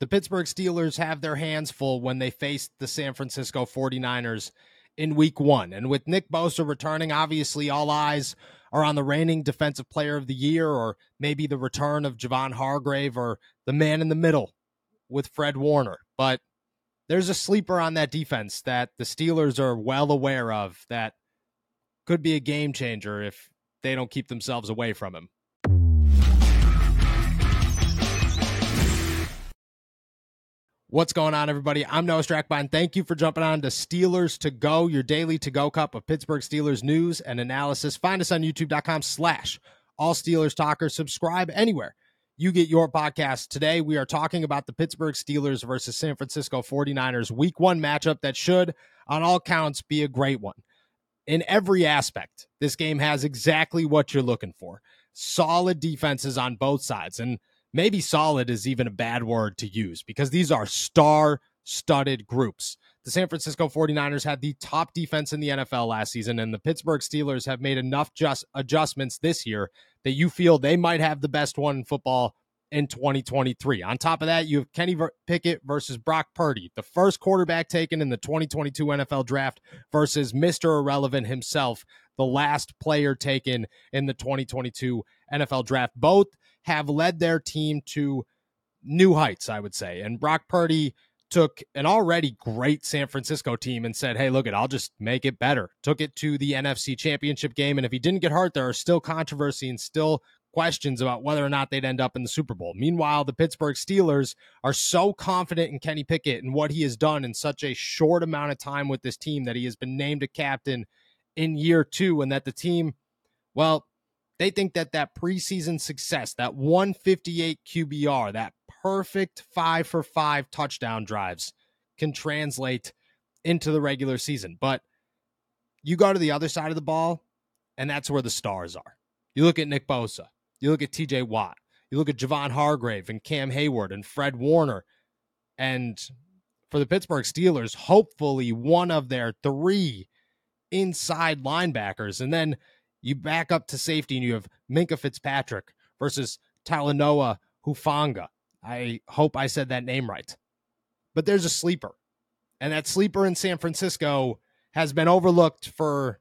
the Pittsburgh Steelers have their hands full when they face the San Francisco 49ers in week one. And with Nick Bosa returning, obviously all eyes are on the reigning defensive player of the year, or maybe the return of Javon Hargrave or the man in the middle with Fred Warner. But there's a sleeper on that defense that the Steelers are well aware of that could be a game changer if they don't keep themselves away from him. What's going on, everybody? I'm Noah Strackbein. Thank you for jumping on to Steelers to Go, your daily to go cup of Pittsburgh Steelers news and analysis. Find us on youtube.com slash all Steelers talkers. Subscribe anywhere you get your podcast. Today, we are talking about the Pittsburgh Steelers versus San Francisco 49ers week one matchup that should, on all counts, be a great one. In every aspect, this game has exactly what you're looking for solid defenses on both sides. And maybe solid is even a bad word to use because these are star studded groups. The San Francisco 49ers had the top defense in the NFL last season, and the Pittsburgh Steelers have made enough just adjustments this year that you feel they might have the best one in football in 2023. On top of that, you have Kenny Pickett versus Brock Purdy, the first quarterback taken in the 2022 NFL draft versus Mr. Irrelevant himself, the last player taken in the 2022 NFL draft. Both have led their team to new heights, I would say. And Brock Purdy took an already great San Francisco team and said, Hey, look it, I'll just make it better. Took it to the NFC championship game. And if he didn't get hurt, there are still controversy and still questions about whether or not they'd end up in the Super Bowl. Meanwhile, the Pittsburgh Steelers are so confident in Kenny Pickett and what he has done in such a short amount of time with this team that he has been named a captain in year two and that the team, well, they think that that preseason success, that 158 QBR, that perfect five for five touchdown drives can translate into the regular season. But you go to the other side of the ball, and that's where the stars are. You look at Nick Bosa, you look at TJ Watt, you look at Javon Hargrave and Cam Heyward and Fred Warner. And for the Pittsburgh Steelers, hopefully one of their three inside linebackers. And then you back up to safety and you have Minkah Fitzpatrick versus Talanoa Hufanga. I hope I said that name right. But there's a sleeper. And that sleeper in San Francisco has been overlooked for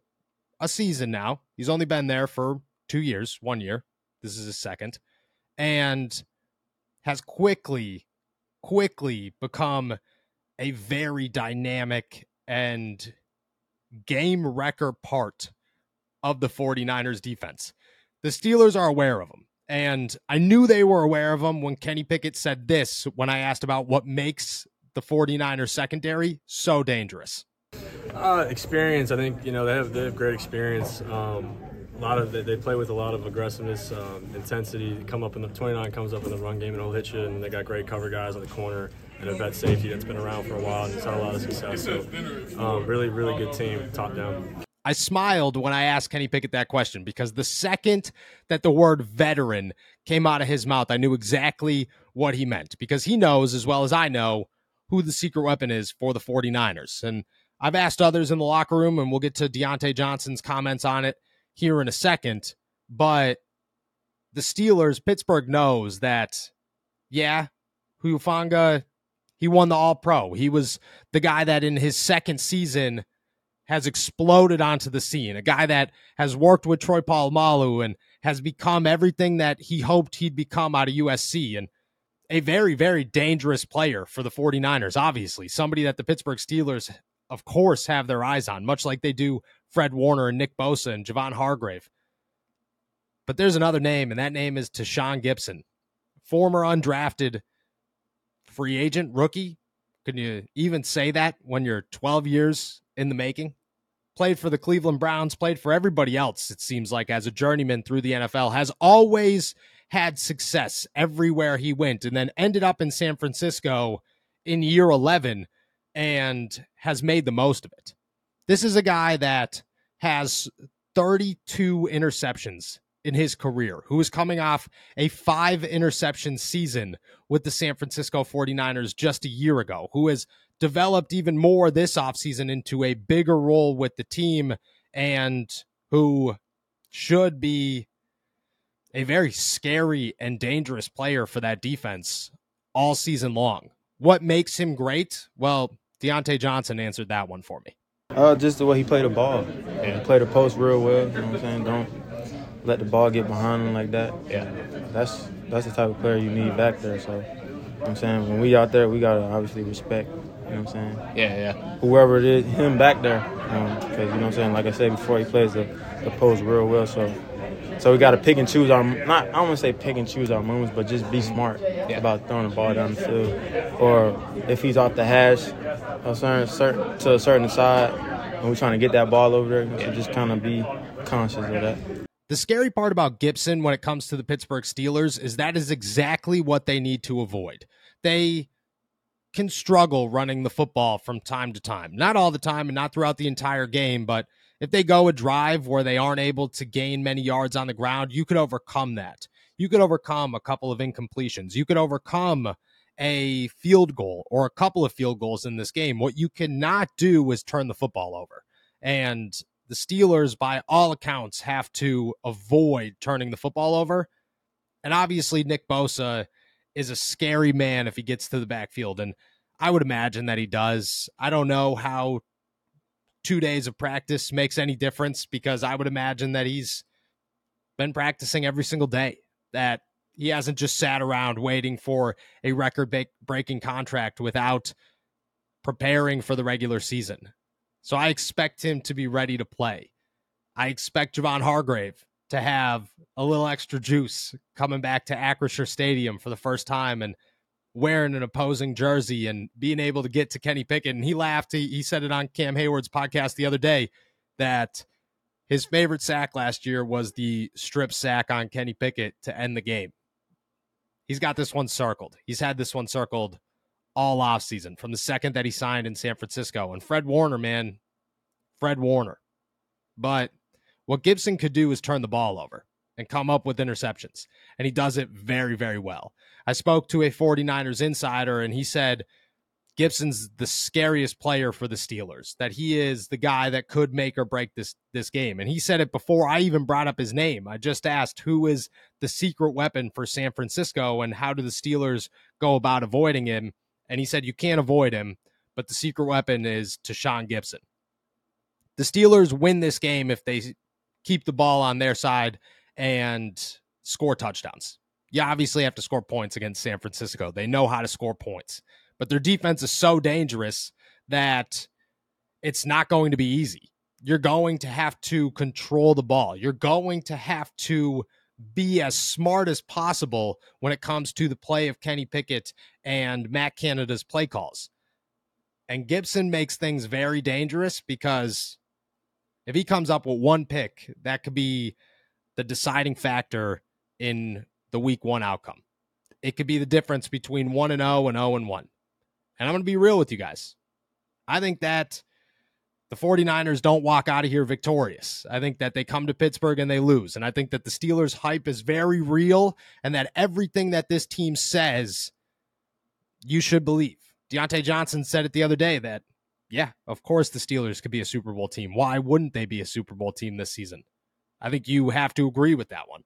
a season now. He's only been there for two years, one year. This is his second. And has quickly, quickly become a very dynamic and game wrecker part of the 49ers defense. The Steelers are aware of him. And I knew they were aware of him when Kenny Pickett said this when I asked about what makes the 49ers secondary so dangerous. Uh, experience, I think, you know, they have, they have great experience. Um, a lot of they play with a lot of aggressiveness, um, intensity. Come up in the 29 comes up in the run game and will hit you, and they got great cover guys on the corner and a vet safety that's been around for a while and has had a lot of success. So, um, really, really good team, top down. I smiled when I asked Kenny Pickett that question because the second that the word veteran came out of his mouth, I knew exactly what he meant because he knows as well as I know who the secret weapon is for the 49ers. And I've asked others in the locker room, and we'll get to Diontae Johnson's comments on it here in a second. But the Steelers, Pittsburgh knows that, yeah, Hufanga, he won the All Pro. He was the guy that in his second season has exploded onto the scene, a guy that has worked with Troy Polamalu and has become everything that he hoped he'd become out of USC and a very, very dangerous player for the 49ers, obviously. Somebody that the Pittsburgh Steelers, of course, have their eyes on, much like they do Fred Warner and Nick Bosa and Javon Hargrave. But there's another name, and that name is Tashaun Gipson, former undrafted free agent rookie. Can you even say that when you're 12 years in the making. Played for the Cleveland Browns, played for everybody else, it seems like, as a journeyman through the NFL, has always had success everywhere he went, and then ended up in San Francisco in year 11 and has made the most of it. This is a guy that has 32 interceptions in his career, who is coming off a five interception season with the San Francisco 49ers just a year ago, who has developed even more this offseason into a bigger role with the team and who should be a very scary and dangerous player for that defense all season long. What makes him great? Well, Diontae Johnson answered that one for me. Uh, just the way he played the ball. Yeah. Play the post real well. You know what I'm saying? Don't let the ball get behind him like that. Yeah. That's that's the type of player you need back there. So, you know what I'm saying? When we out there, we got to obviously respect, you know what I'm saying? Yeah, yeah. Whoever it is, him back there. Because, um, you know what I'm saying? Like I said before, he plays the, the post real well. So, so we got to pick and choose our not I don't want to say pick and choose our moments, but just be smart yeah. about throwing the ball down the field. Or if he's off the hash, a certain, certain to a certain side, and we're trying to get that ball over there, so just kind of be conscious of that. The scary part about Gipson when it comes to the Pittsburgh Steelers is that is exactly what they need to avoid. They can struggle running the football from time to time. Not all the time and not throughout the entire game, but if they go a drive where they aren't able to gain many yards on the ground, you could overcome that. You could overcome a couple of incompletions. You could overcome a field goal or a couple of field goals in this game. What you cannot do is turn the football over. And the Steelers, by all accounts, have to avoid turning the football over. And obviously, Nick Bosa is a scary man if he gets to the backfield. And I would imagine that he does. I don't know how two days of practice makes any difference because I would imagine that he's been practicing every single day, that he hasn't just sat around waiting for a record breaking contract without preparing for the regular season. So I expect him to be ready to play. I expect Javon Hargrave to have a little extra juice coming back to Acrisure Stadium for the first time and wearing an opposing jersey and being able to get to Kenny Pickett. And he laughed. He, he said it on Cam Heyward's podcast the other day that his favorite sack last year was the strip sack on Kenny Pickett to end the game. He's got this one circled. He's had this one circled all offseason from the second that he signed in San Francisco. And Fred Warner, man, Fred Warner. But what Gipson could do is turn the ball over and come up with interceptions. And he does it very, very well. I spoke to a 49ers insider, and he said Gipson's the scariest player for the Steelers, that he is the guy that could make or break this, this game. And he said it before I even brought up his name. I just asked who is the secret weapon for San Francisco and how do the Steelers go about avoiding him? And he said you can't avoid him, but the secret weapon is Tashaun Gipson. The Steelers win this game if they keep the ball on their side and score touchdowns. You obviously have to score points against San Francisco. They know how to score points, but their defense is so dangerous that it's not going to be easy. You're going to have to control the ball. You're going to have to be as smart as possible when it comes to the play of Kenny Pickett and Matt Canada's play calls. And Gipson makes things very dangerous because if he comes up with one pick, that could be the deciding factor in the week one outcome. It could be the difference between 1 and 0 and 0 and 1. And I'm going to be real with you guys. I think that the 49ers don't walk out of here victorious. I think that they come to Pittsburgh and they lose. And I think that the Steelers' hype is very real and that everything that this team says, you should believe. Diontae Johnson said it the other day that, yeah, of course the Steelers could be a Super Bowl team. Why wouldn't they be a Super Bowl team this season? I think you have to agree with that one.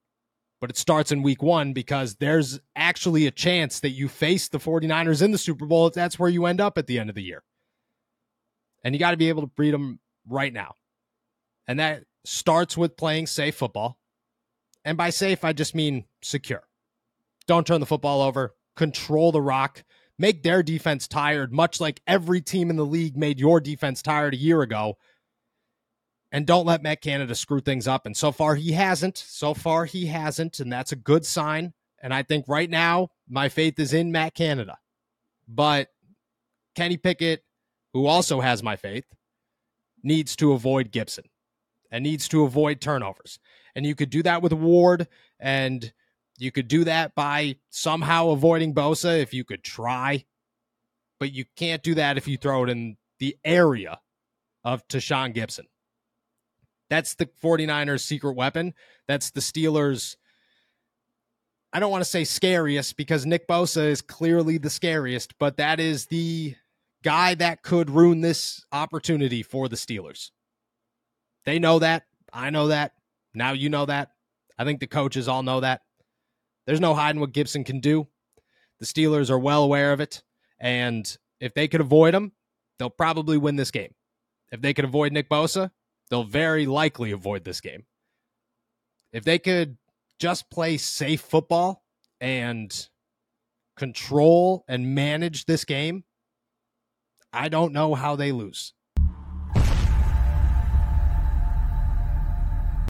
But it starts in week one because there's actually a chance that you face the 49ers in the Super Bowl if that's where you end up at the end of the year and you got to be able to beat them right now. And that starts with playing safe football. And by safe, I just mean secure. Don't turn the football over, control the rock, make their defense tired, much like every team in the league made your defense tired a year ago. And don't let Matt Canada screw things up. And so far, he hasn't. So far, he hasn't. And that's a good sign. And I think right now, my faith is in Matt Canada. But Kenny Pickett who also has my faith, needs to avoid Gipson and needs to avoid turnovers. And you could do that with Ward, and you could do that by somehow avoiding Bosa if you could try. But you can't do that if you throw it in the area of Tashaun Gipson. That's the 49ers' secret weapon. That's the Steelers' I don't want to say scariest because Nick Bosa is clearly the scariest, but that is the guy that could ruin this opportunity for the Steelers. They know that. I know that. Now you know that. I think the coaches all know that. There's no hiding what Gipson can do. The Steelers are well aware of it. And if they could avoid him, they'll probably win this game. If they could avoid Nick Bosa, they'll very likely avoid this game. If they could just play safe football and control and manage this game, I don't know how they lose.